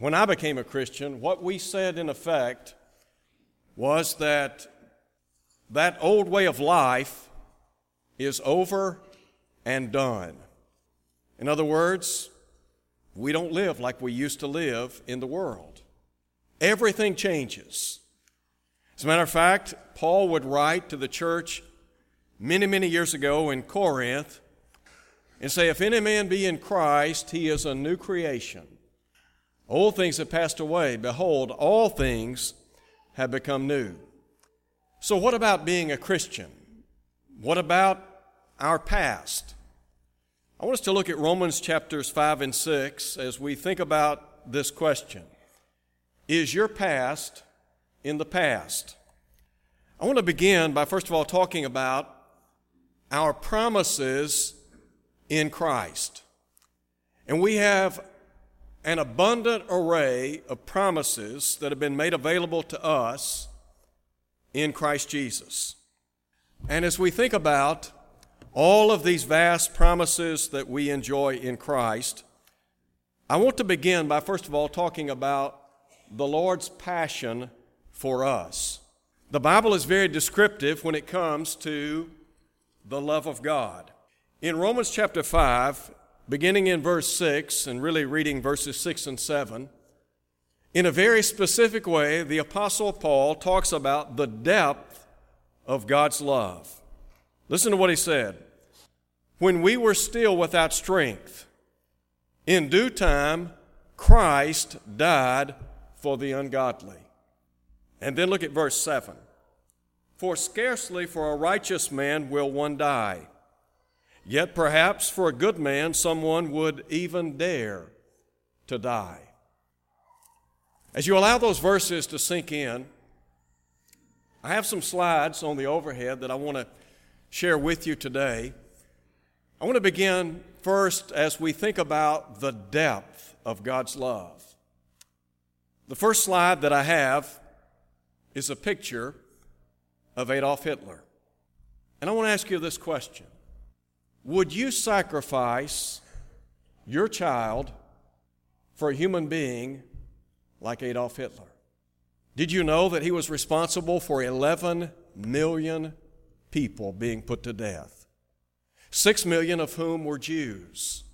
when I became a Christian, what we said in effect was that that old way of life is over and done. In other words, we don't live like we used to live in the world. Everything changes. As a matter of fact, Paul would write to the church many, many years ago in Corinth and say, If any man be in Christ, he is a new creation. Old things have passed away. Behold, all things have become new. So, what about being a Christian? What about our past? I want us to look at Romans chapters 5 and 6 as we think about this question Is your past in the past? I want to begin by, first of all, talking about our promises in Christ. And we have an abundant array of promises that have been made available to us in Christ Jesus. And as we think about all of these vast promises that we enjoy in Christ, I want to begin by first of all talking about the Lord's passion for us. The Bible is very descriptive when it comes to the love of God. In Romans chapter 5, beginning in verse 6 and really reading verses 6 and 7, in a very specific way, the Apostle Paul talks about the depth of God's love. Listen to what he said. When we were still without strength, in due time, Christ died for the ungodly. And then look at verse 7. For scarcely for a righteous man will one die Yet perhaps for a good man, someone would even dare to die. As you allow those verses to sink in, I have some slides on the overhead that I want to share with you today. I want to begin first as we think about the depth of God's love. The first slide that I have is a picture of Adolf Hitler. And I want to ask you this question would you sacrifice your child for a human being like Adolf Hitler? Did you know that he was responsible for 11 million people being put to death? Six million of whom were Jews.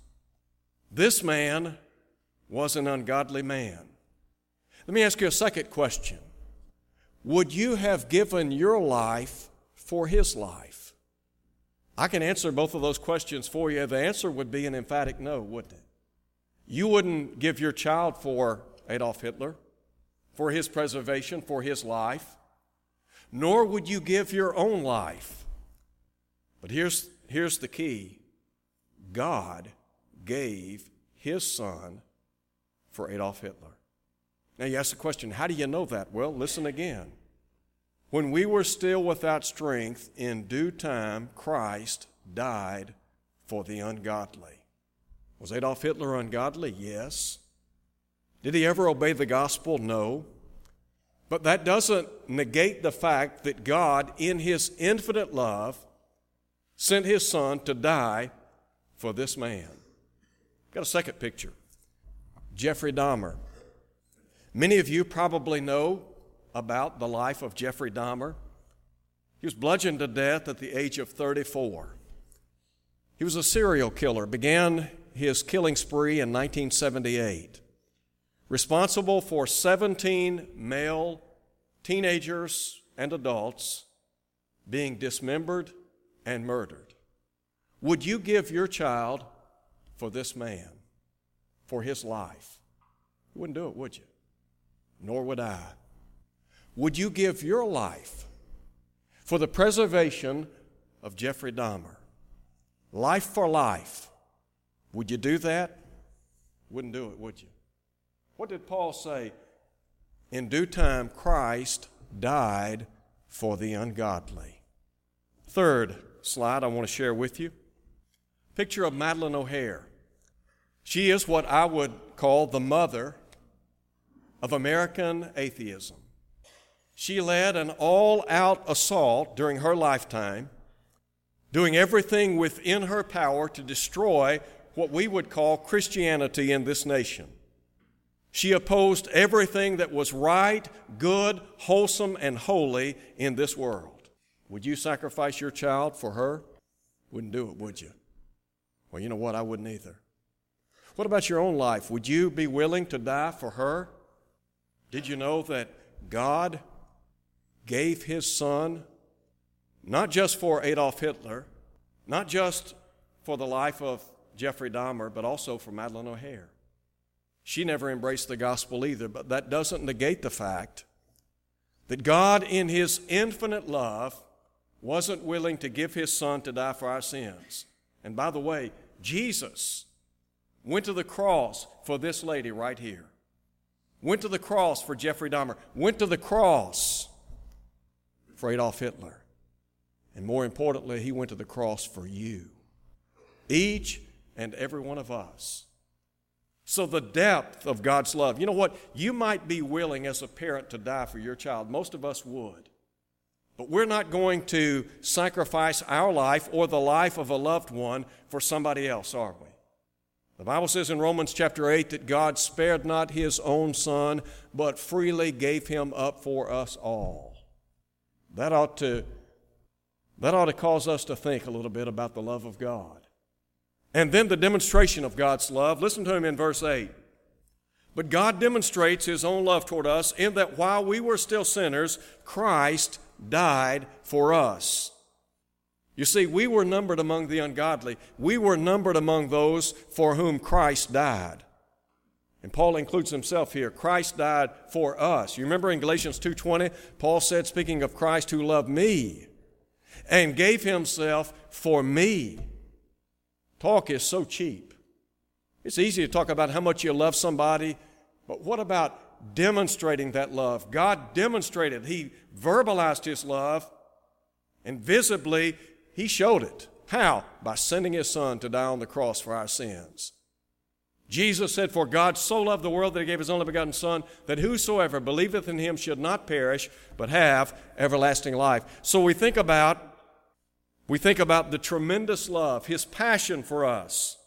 This man was an ungodly man. Let me ask you a second question. Would you have given your life for his life? I can answer both of those questions for you. The answer would be an emphatic no, wouldn't it? You wouldn't give your child for Adolf Hitler, for his preservation, for his life, nor would you give your own life. But here's, here's the key God gave his son for Adolf Hitler. Now you ask the question, how do you know that? Well, listen again. When we were still without strength, in due time, Christ died for the ungodly. Was Adolf Hitler ungodly? Yes. Did he ever obey the gospel? No. But that doesn't negate the fact that God, in his infinite love, sent his son to die for this man. Got a second picture Jeffrey Dahmer. Many of you probably know about the life of Jeffrey Dahmer. He was bludgeoned to death at the age of 34. He was a serial killer, began his killing spree in 1978. Responsible for 17 male teenagers and adults being dismembered and murdered. Would you give your child for this man, for his life? You wouldn't do it, would you? Nor would I. Would you give your life for the preservation of Jeffrey Dahmer? Life for life. Would you do that? Wouldn't do it, would you? What did Paul say? in due time, Christ died for the ungodly. Third slide I want to share with you picture of Madalyn O'Hair. She is what I would call the mother of American atheism. She led an all out assault during her lifetime, doing everything within her power to destroy what we would call Christianity in this nation. She opposed everything that was right, good, wholesome, and holy in this world. Would you sacrifice your child for her? Wouldn't do it, would you? Well, you know what? I wouldn't either. What about your own life? Would you be willing to die for her? Did you know that God gave his son not just for Adolf Hitler, not just for the life of Jeffrey Dahmer, but also for Madalyn O'Hair. She never embraced the gospel either, but that doesn't negate the fact that God, in his infinite love, wasn't willing to give his son to die for our sins. And by the way, Jesus went to the cross for this lady right here. Went to the cross for Jeffrey Dahmer. Went to the cross for Adolf Hitler. And more importantly, he went to the cross for you. Each and every one of us. So, the depth of God's love. You know what? You might be willing as a parent to die for your child. Most of us would. But we're not going to sacrifice our life or the life of a loved one for somebody else, are we? The Bible says in Romans chapter 8 that God spared not his own son, but freely gave him up for us all. That ought to, that ought to cause us to think a little bit about the love of God. And then the demonstration of God's love. Listen to him in verse 8. But God demonstrates his own love toward us in that while we were still sinners, Christ died for us. You see, we were numbered among the ungodly. We were numbered among those for whom Christ died. And Paul includes himself here. Christ died for us. You remember in Galatians 2:20, Paul said speaking of Christ who loved me and gave himself for me. Talk is so cheap. It's easy to talk about how much you love somebody, but what about demonstrating that love? God demonstrated, He verbalized His love, and visibly he showed it. How? By sending His Son to die on the cross for our sins. Jesus said, For God so loved the world that He gave His only begotten Son, that whosoever believeth in Him should not perish, but have everlasting life. So we think about we think about the tremendous love, His passion for us.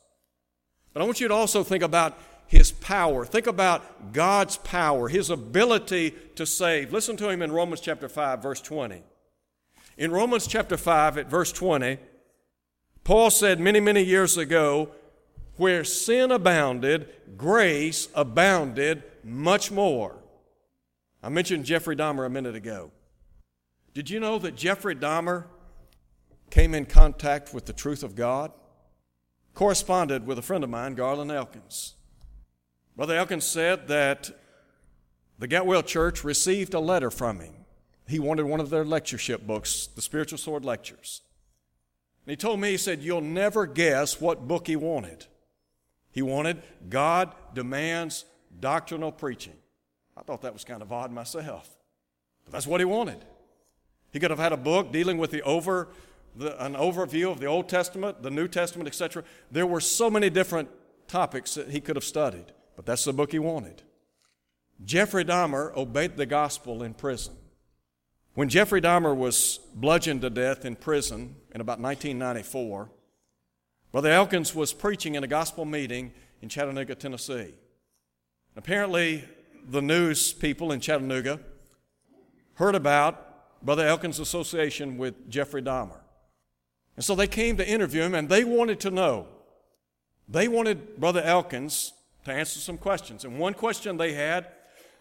But I want you to also think about His power. Think about God's power, His ability to save. Listen to Him in Romans chapter 5, verse 20. In Romans chapter 5, at verse 20, Paul said many, many years ago, where sin abounded, grace abounded much more. I mentioned Jeffrey Dahmer a minute ago. Did you know that Jeffrey Dahmer came in contact with the truth of God? Corresponded with a friend of mine, Garland Elkins. Brother Elkins said that the Getwell Church received a letter from him he wanted one of their lectureship books, the Spiritual Sword Lectures. And he told me, he said, You'll never guess what book he wanted. He wanted God Demands Doctrinal Preaching. I thought that was kind of odd myself. But that's what he wanted. He could have had a book dealing with the over, the, an overview of the Old Testament, the New Testament, etc. There were so many different topics that he could have studied, but that's the book he wanted. Jeffrey Dahmer obeyed the gospel in prison. When Jeffrey Dahmer was bludgeoned to death in prison in about 1994, Brother Elkins was preaching in a gospel meeting in Chattanooga, Tennessee. Apparently, the news people in Chattanooga heard about Brother Elkins' association with Jeffrey Dahmer. And so they came to interview him and they wanted to know. They wanted Brother Elkins to answer some questions. And one question they had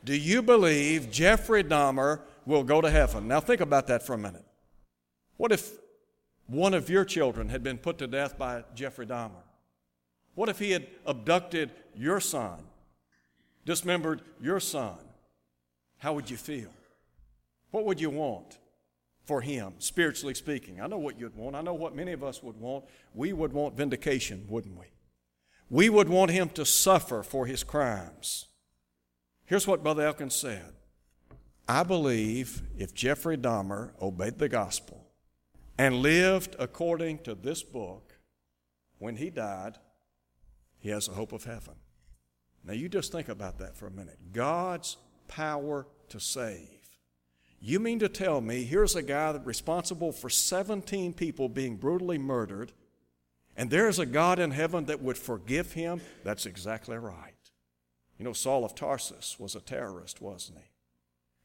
Do you believe Jeffrey Dahmer will go to heaven. Now, think about that for a minute. What if one of your children had been put to death by Jeffrey Dahmer? What if he had abducted your son, dismembered your son? How would you feel? What would you want for him, spiritually speaking? I know what you'd want. I know what many of us would want. We would want vindication, wouldn't we? We would want him to suffer for his crimes. Here's what Brother Elkins said I believe if Jeffrey Dahmer obeyed the gospel and lived according to this book, when he died, he has a hope of heaven. Now, you just think about that for a minute. God's power to save. You mean to tell me here's a guy that's responsible for 17 people being brutally murdered, and there's a God in heaven that would forgive him? That's exactly right. You know, Saul of Tarsus was a terrorist, wasn't he?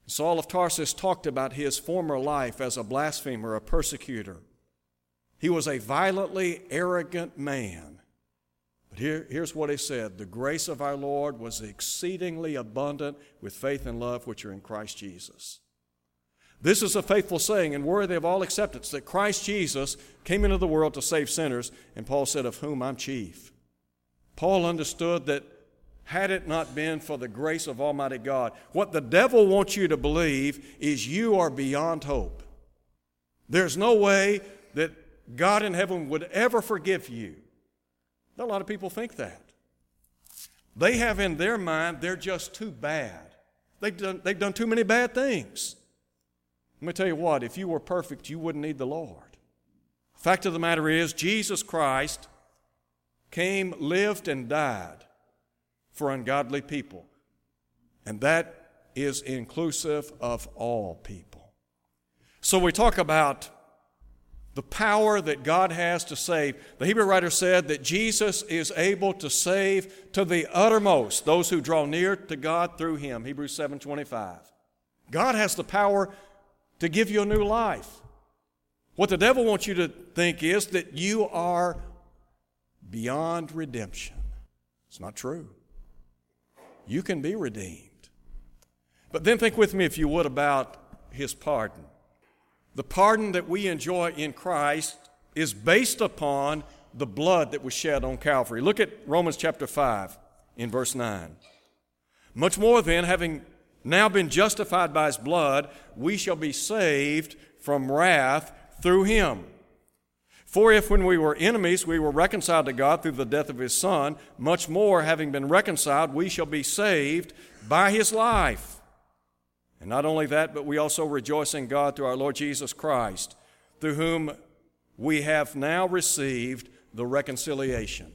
Saul of Tarsus talked about his former life as a blasphemer, a persecutor. He was a violently arrogant man. But here, here's what he said The grace of our Lord was exceedingly abundant with faith and love which are in Christ Jesus. This is a faithful saying and worthy of all acceptance that Christ Jesus came into the world to save sinners, and Paul said, Of whom I'm chief. Paul understood that had it not been for the grace of Almighty God, what the devil wants you to believe is you are beyond hope. There's no way that God in heaven would ever forgive you. A lot of people think that. They have in their mind they're just too bad. They've done, they've done too many bad things. Let me tell you what, if you were perfect, you wouldn't need the Lord. Fact of the matter is, Jesus Christ came, lived, and died for ungodly people. And that is inclusive of all people. So we talk about the power that God has to save. The Hebrew writer said that Jesus is able to save to the uttermost those who draw near to God through him. Hebrews 7:25. God has the power to give you a new life. What the devil wants you to think is that you are beyond redemption. It's not true you can be redeemed. But then think with me, if you would, about his pardon. The pardon that we enjoy in Christ is based upon the blood that was shed on Calvary. Look at Romans chapter 5 in verse 9. Much more then, having now been justified by his blood, we shall be saved from wrath through him. For if when we were enemies we were reconciled to God through the death of his Son, much more, having been reconciled, we shall be saved by his life. And not only that, but we also rejoice in God through our Lord Jesus Christ, through whom we have now received the reconciliation.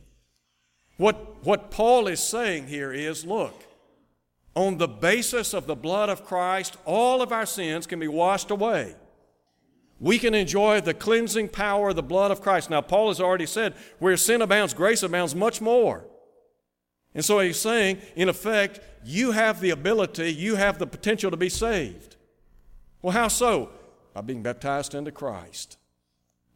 What, what Paul is saying here is look, on the basis of the blood of Christ, all of our sins can be washed away we can enjoy the cleansing power of the blood of Christ. Now, Paul has already said, where sin abounds, grace abounds much more. And so he's saying, in effect, you have the ability, you have the potential to be saved. Well, how so? By being baptized into Christ.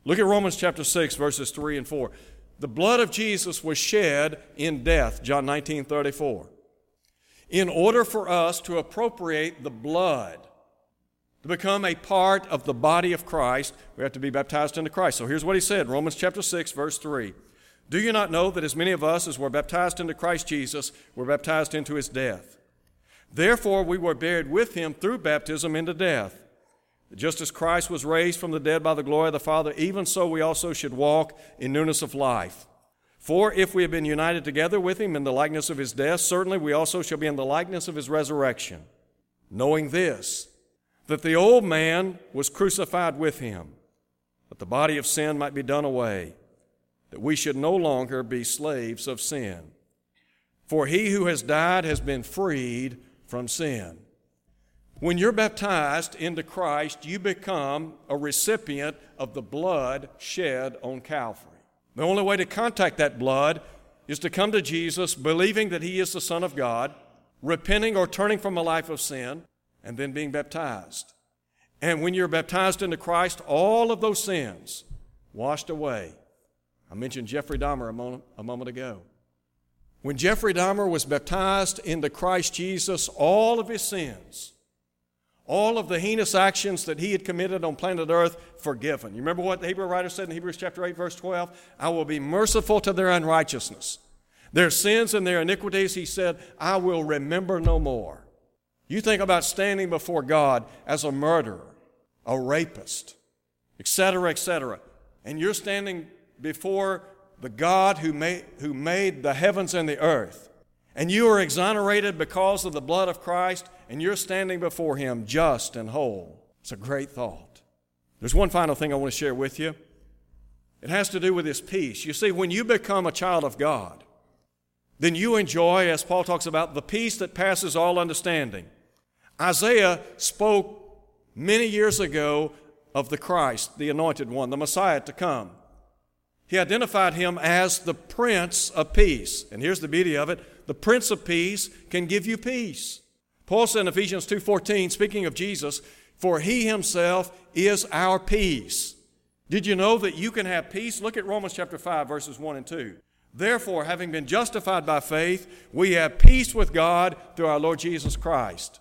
Look at Romans chapter 6, verses 3 and 4. The blood of Jesus was shed in death, John 19 34. In order for us to appropriate the blood to become a part of the body of Christ, we have to be baptized into Christ. So here's what he said Romans chapter 6, verse 3. Do you not know that as many of us as were baptized into Christ Jesus were baptized into his death? Therefore, we were buried with him through baptism into death. Just as Christ was raised from the dead by the glory of the Father, even so we also should walk in newness of life. For if we have been united together with him in the likeness of his death, certainly we also shall be in the likeness of his resurrection. Knowing this, that the old man was crucified with him, that the body of sin might be done away, that we should no longer be slaves of sin. For he who has died has been freed from sin. When you're baptized into Christ, you become a recipient of the blood shed on Calvary. The only way to contact that blood is to come to Jesus believing that He is the Son of God, repenting or turning from a life of sin, and then being baptized. And when you're baptized into Christ, all of those sins washed away. I mentioned Jeffrey Dahmer a moment, a moment ago. When Jeffrey Dahmer was baptized into Christ Jesus, all of his sins, all of the heinous actions that he had committed on planet Earth, forgiven. You remember what the Hebrew writer said in Hebrews chapter 8, verse 12? I will be merciful to their unrighteousness. Their sins and their iniquities, he said, I will remember no more. You think about standing before God as a murderer, a rapist, etc., etc., and you're standing before the God who made, who made the heavens and the earth, and you are exonerated because of the blood of Christ, and you're standing before Him just and whole. It's a great thought. There's one final thing I want to share with you. It has to do with this peace. You see, when you become a child of God, then you enjoy, as Paul talks about, the peace that passes all understanding. Isaiah spoke many years ago of the Christ, the anointed one, the Messiah to come. He identified him as the Prince of Peace. And here's the beauty of it the Prince of Peace can give you peace. Paul said in Ephesians 2:14, speaking of Jesus, for he himself is our peace. Did you know that you can have peace? Look at Romans chapter 5, verses 1 and 2. Therefore, having been justified by faith, we have peace with God through our Lord Jesus Christ.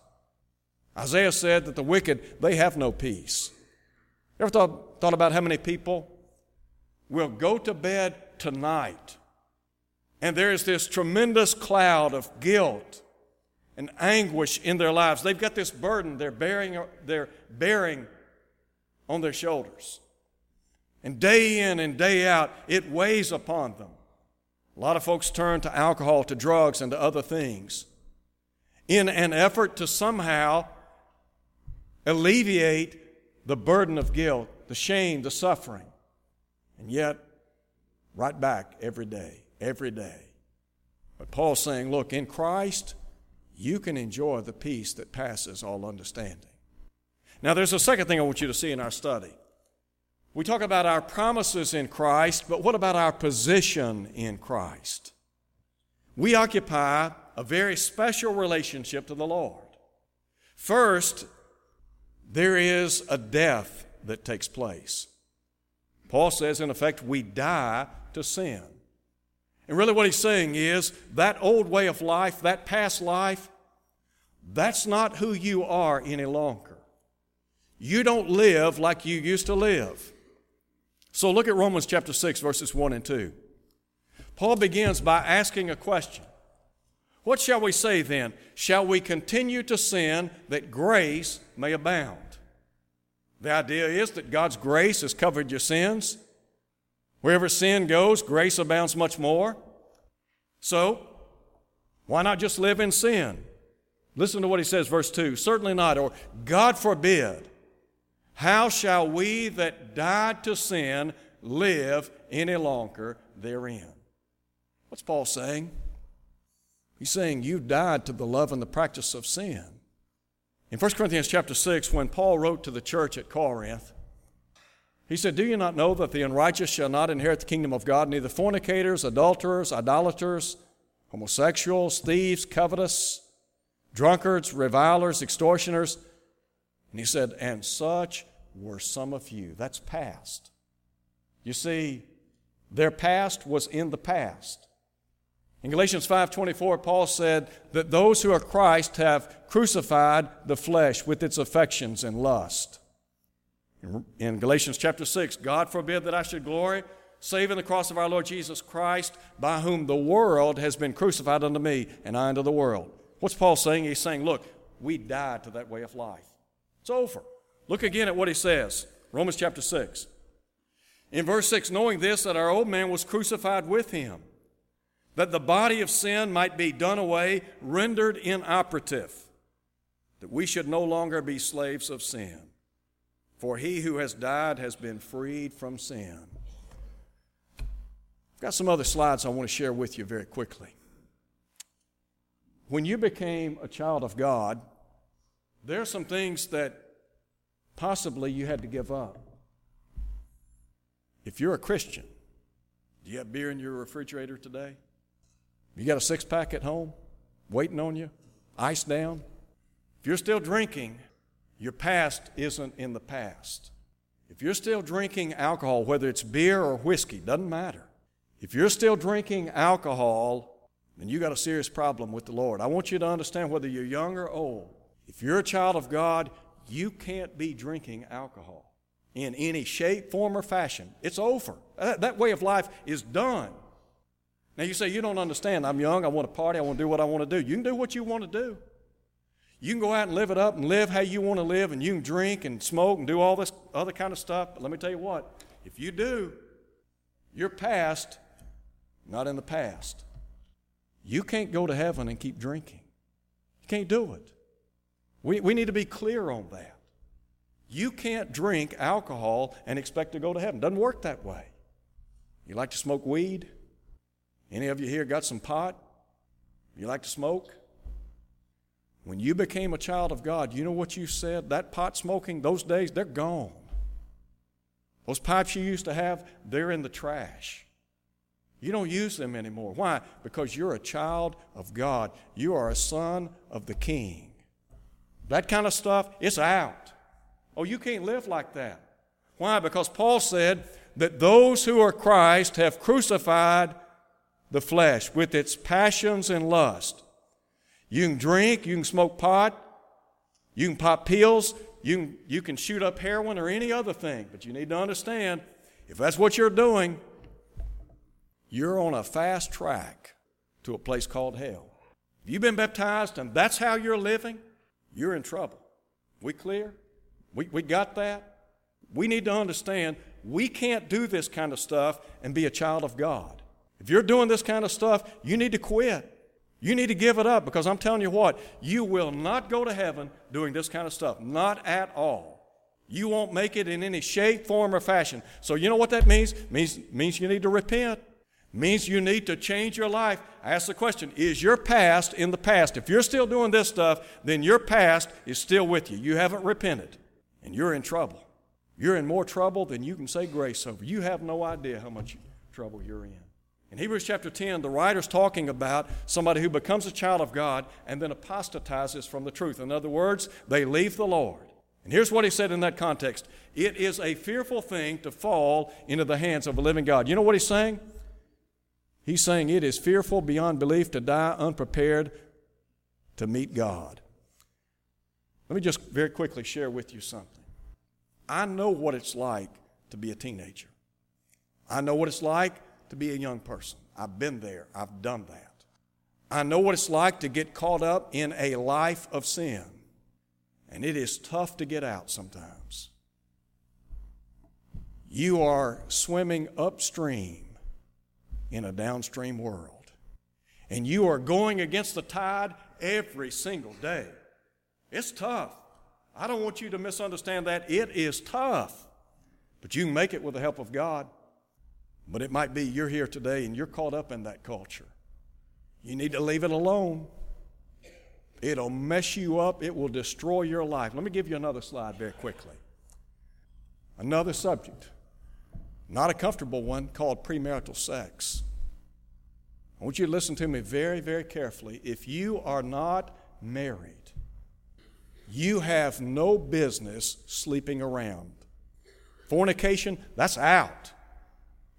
Isaiah said that the wicked, they have no peace. Ever thought, thought about how many people will go to bed tonight and there is this tremendous cloud of guilt and anguish in their lives. They've got this burden they're bearing, they're bearing on their shoulders. And day in and day out, it weighs upon them. A lot of folks turn to alcohol, to drugs, and to other things in an effort to somehow alleviate the burden of guilt, the shame, the suffering. And yet, right back every day, every day. But Paul's saying, look, in Christ, you can enjoy the peace that passes all understanding. Now, there's a second thing I want you to see in our study. We talk about our promises in Christ, but what about our position in Christ? We occupy a very special relationship to the Lord. First, there is a death that takes place. Paul says, in effect, we die to sin. And really, what he's saying is that old way of life, that past life, that's not who you are any longer. You don't live like you used to live. So look at Romans chapter 6, verses 1 and 2. Paul begins by asking a question What shall we say then? Shall we continue to sin that grace may abound? The idea is that God's grace has covered your sins. Wherever sin goes, grace abounds much more. So, why not just live in sin? Listen to what he says, verse 2 Certainly not, or God forbid. How shall we that died to sin live any longer therein? What's Paul saying? He's saying you died to the love and the practice of sin. In 1 Corinthians chapter 6, when Paul wrote to the church at Corinth, he said, Do you not know that the unrighteous shall not inherit the kingdom of God, neither fornicators, adulterers, idolaters, homosexuals, thieves, covetous, drunkards, revilers, extortioners? And he said, And such were some of you. That's past. You see, their past was in the past. In Galatians 5:24 Paul said that those who are Christ have crucified the flesh with its affections and lust. In Galatians chapter 6, God forbid that I should glory save in the cross of our Lord Jesus Christ, by whom the world has been crucified unto me, and I unto the world. What's Paul saying? He's saying, look, we died to that way of life. It's over. Look again at what he says. Romans chapter 6. In verse 6, knowing this, that our old man was crucified with him that the body of sin might be done away, rendered inoperative, that we should no longer be slaves of sin. For he who has died has been freed from sin. I've got some other slides I want to share with you very quickly. When you became a child of God, there are some things that possibly you had to give up. If you're a Christian, do you have beer in your refrigerator today? You got a six pack at home waiting on you, ice down. If you're still drinking, your past isn't in the past. If you're still drinking alcohol, whether it's beer or whiskey, doesn't matter. If you're still drinking alcohol, then you got a serious problem with the Lord. I want you to understand whether you're young or old. If you're a child of God, you can't be drinking alcohol in any shape, form, or fashion. It's over. That, that way of life is done. Now you say, You don't understand. I'm young. I want to party. I want to do what I want to do. You can do what you want to do. You can go out and live it up and live how you want to live, and you can drink and smoke and do all this other kind of stuff. But let me tell you what if you do, your past, not in the past. You can't go to heaven and keep drinking. You can't do it. We, we need to be clear on that. You can't drink alcohol and expect to go to heaven. Doesn't work that way. You like to smoke weed? Any of you here got some pot? You like to smoke? When you became a child of God, you know what you said? That pot smoking, those days, they're gone. Those pipes you used to have, they're in the trash. You don't use them anymore. Why? Because you're a child of God. You are a son of the King. That kind of stuff, it's out. Oh, you can't live like that. Why? Because Paul said that those who are Christ have crucified the flesh with its passions and lust. You can drink, you can smoke pot, you can pop pills, you can, you can shoot up heroin or any other thing, but you need to understand if that's what you're doing, you're on a fast track to a place called hell. If you've been baptized and that's how you're living, you're in trouble. We clear? We, we got that? We need to understand we can't do this kind of stuff and be a child of God. If you're doing this kind of stuff, you need to quit. You need to give it up because I'm telling you what, you will not go to heaven doing this kind of stuff. Not at all. You won't make it in any shape, form, or fashion. So you know what that means? Means means you need to repent means you need to change your life. I ask the question Is your past in the past? If you're still doing this stuff, then your past is still with you. You haven't repented, and you're in trouble. You're in more trouble than you can say grace over. You have no idea how much trouble you're in. In Hebrews chapter 10, the writer's talking about somebody who becomes a child of God and then apostatizes from the truth. In other words, they leave the Lord. And here's what he said in that context It is a fearful thing to fall into the hands of a living God. You know what he's saying? He's saying it is fearful beyond belief to die unprepared to meet God. Let me just very quickly share with you something. I know what it's like to be a teenager. I know what it's like to be a young person. I've been there, I've done that. I know what it's like to get caught up in a life of sin, and it is tough to get out sometimes. You are swimming upstream in a downstream world. And you are going against the tide every single day. It's tough. I don't want you to misunderstand that. It is tough. But you can make it with the help of God. But it might be you're here today and you're caught up in that culture. You need to leave it alone. It'll mess you up, it will destroy your life. Let me give you another slide very quickly. Another subject not a comfortable one, called premarital sex. I want you to listen to me very, very carefully. If you are not married, you have no business sleeping around. Fornication, that's out.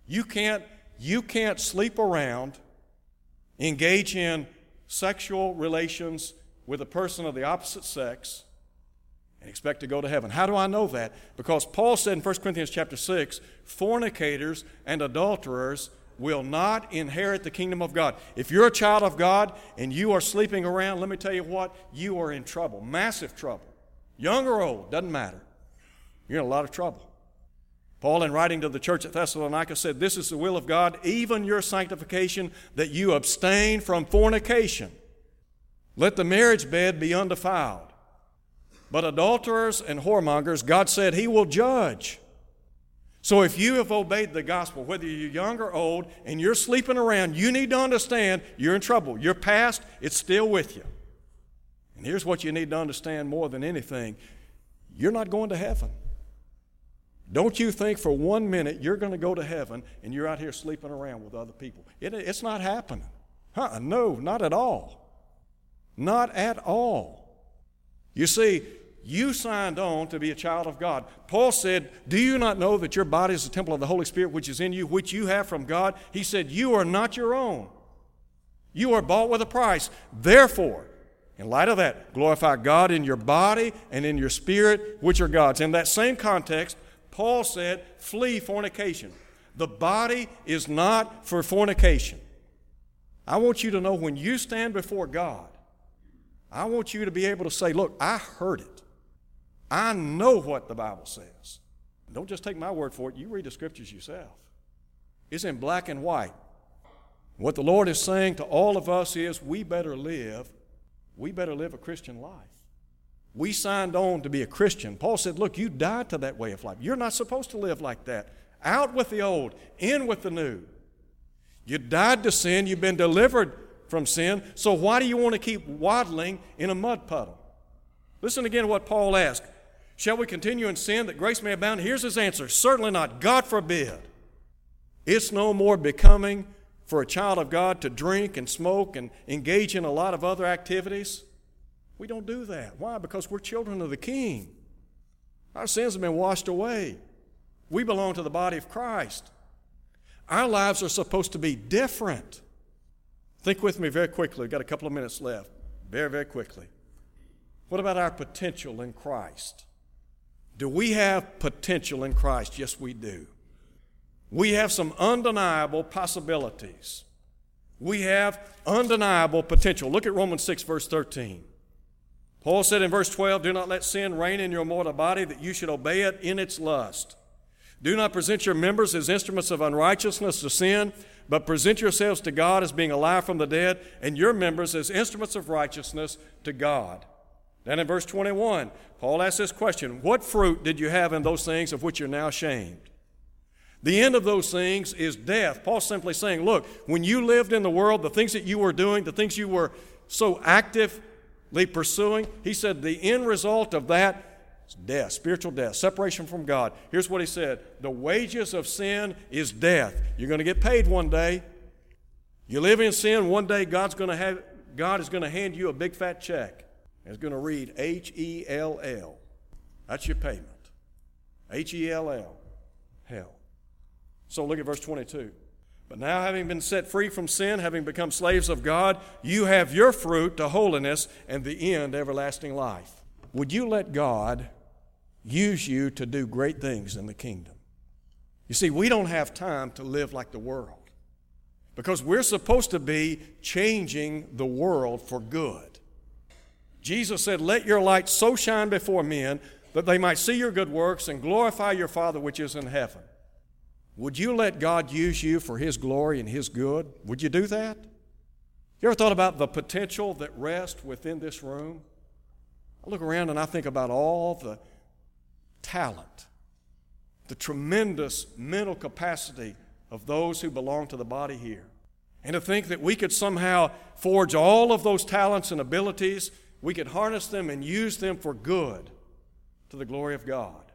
You can't, you can't sleep around, engage in sexual relations with a person of the opposite sex, and expect to go to heaven. How do I know that? Because Paul said in 1 Corinthians chapter 6, fornicators and adulterers will not inherit the kingdom of God. If you're a child of God and you are sleeping around, let me tell you what, you are in trouble, massive trouble. Young or old, doesn't matter. You're in a lot of trouble. Paul, in writing to the church at Thessalonica, said, This is the will of God, even your sanctification, that you abstain from fornication. Let the marriage bed be undefiled. But adulterers and whoremongers, God said He will judge. So if you have obeyed the gospel, whether you're young or old, and you're sleeping around, you need to understand you're in trouble. Your past, it's still with you. And here's what you need to understand more than anything you're not going to heaven. Don't you think for one minute you're going to go to heaven and you're out here sleeping around with other people. It, it's not happening. Huh, no, not at all. Not at all. You see, you signed on to be a child of God. Paul said, Do you not know that your body is the temple of the Holy Spirit which is in you, which you have from God? He said, You are not your own. You are bought with a price. Therefore, in light of that, glorify God in your body and in your spirit, which are God's. In that same context, Paul said, Flee fornication. The body is not for fornication. I want you to know when you stand before God, I want you to be able to say, Look, I heard it. I know what the Bible says. Don't just take my word for it, you read the scriptures yourself. It's in black and white. What the Lord is saying to all of us is we better live, we better live a Christian life. We signed on to be a Christian. Paul said, Look, you died to that way of life. You're not supposed to live like that. Out with the old, in with the new. You died to sin, you've been delivered from sin, so why do you want to keep waddling in a mud puddle? Listen again to what Paul asked. Shall we continue in sin that grace may abound? Here's his answer Certainly not. God forbid. It's no more becoming for a child of God to drink and smoke and engage in a lot of other activities. We don't do that. Why? Because we're children of the King. Our sins have been washed away. We belong to the body of Christ. Our lives are supposed to be different. Think with me very quickly. We've got a couple of minutes left. Very, very quickly. What about our potential in Christ? Do we have potential in Christ? Yes, we do. We have some undeniable possibilities. We have undeniable potential. Look at Romans 6, verse 13. Paul said in verse 12, Do not let sin reign in your mortal body, that you should obey it in its lust. Do not present your members as instruments of unrighteousness to sin, but present yourselves to God as being alive from the dead, and your members as instruments of righteousness to God. Then in verse 21, Paul asks this question What fruit did you have in those things of which you're now ashamed? The end of those things is death. Paul's simply saying, Look, when you lived in the world, the things that you were doing, the things you were so active pursuing. He said the end result of that is death, spiritual death, separation from God. Here's what he said The wages of sin is death. You're going to get paid one day. You live in sin, one day God's going to have, God is going to hand you a big fat check. It's going to read H E L L. That's your payment. H E L L. Hell. So look at verse 22. But now, having been set free from sin, having become slaves of God, you have your fruit to holiness and the end everlasting life. Would you let God use you to do great things in the kingdom? You see, we don't have time to live like the world because we're supposed to be changing the world for good. Jesus said, Let your light so shine before men that they might see your good works and glorify your Father which is in heaven. Would you let God use you for His glory and His good? Would you do that? You ever thought about the potential that rests within this room? I look around and I think about all the talent, the tremendous mental capacity of those who belong to the body here. And to think that we could somehow forge all of those talents and abilities, we could harness them and use them for good to the glory of God.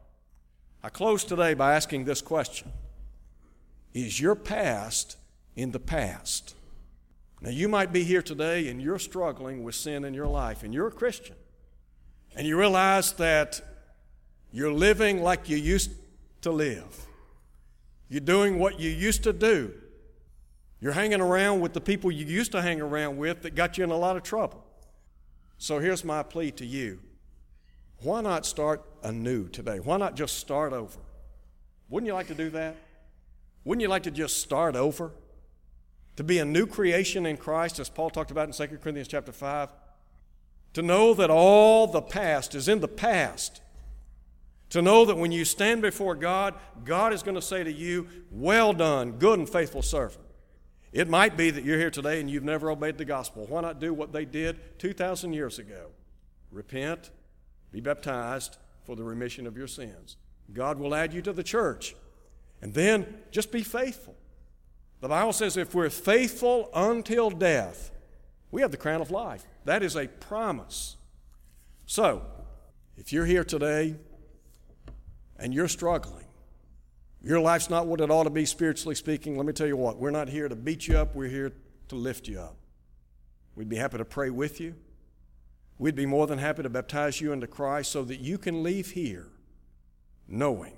I close today by asking this question is your past in the past. Now, you might be here today and you're struggling with sin in your life, and you're a Christian, and you realize that you're living like you used to live. You're doing what you used to do. You're hanging around with the people you used to hang around with that got you in a lot of trouble. So here's my plea to you why not start anew today? Why not just start over? Wouldn't you like to do that? Wouldn't you like to just start over? To be a new creation in Christ, as Paul talked about in 2 Corinthians chapter 5? To know that all the past is in the past. To know that when you stand before God, God is going to say to you, Well done, good and faithful servant. It might be that you're here today and you've never obeyed the gospel. Why not do what they did 2,000 years ago? Repent, be baptized for the remission of your sins. God will add you to the church. And then just be faithful. The Bible says if we're faithful until death, we have the crown of life. That is a promise. So, if you're here today and you're struggling, your life's not what it ought to be spiritually speaking, let me tell you what, we're not here to beat you up, we're here to lift you up. We'd be happy to pray with you. We'd be more than happy to baptize you into Christ so that you can leave here knowing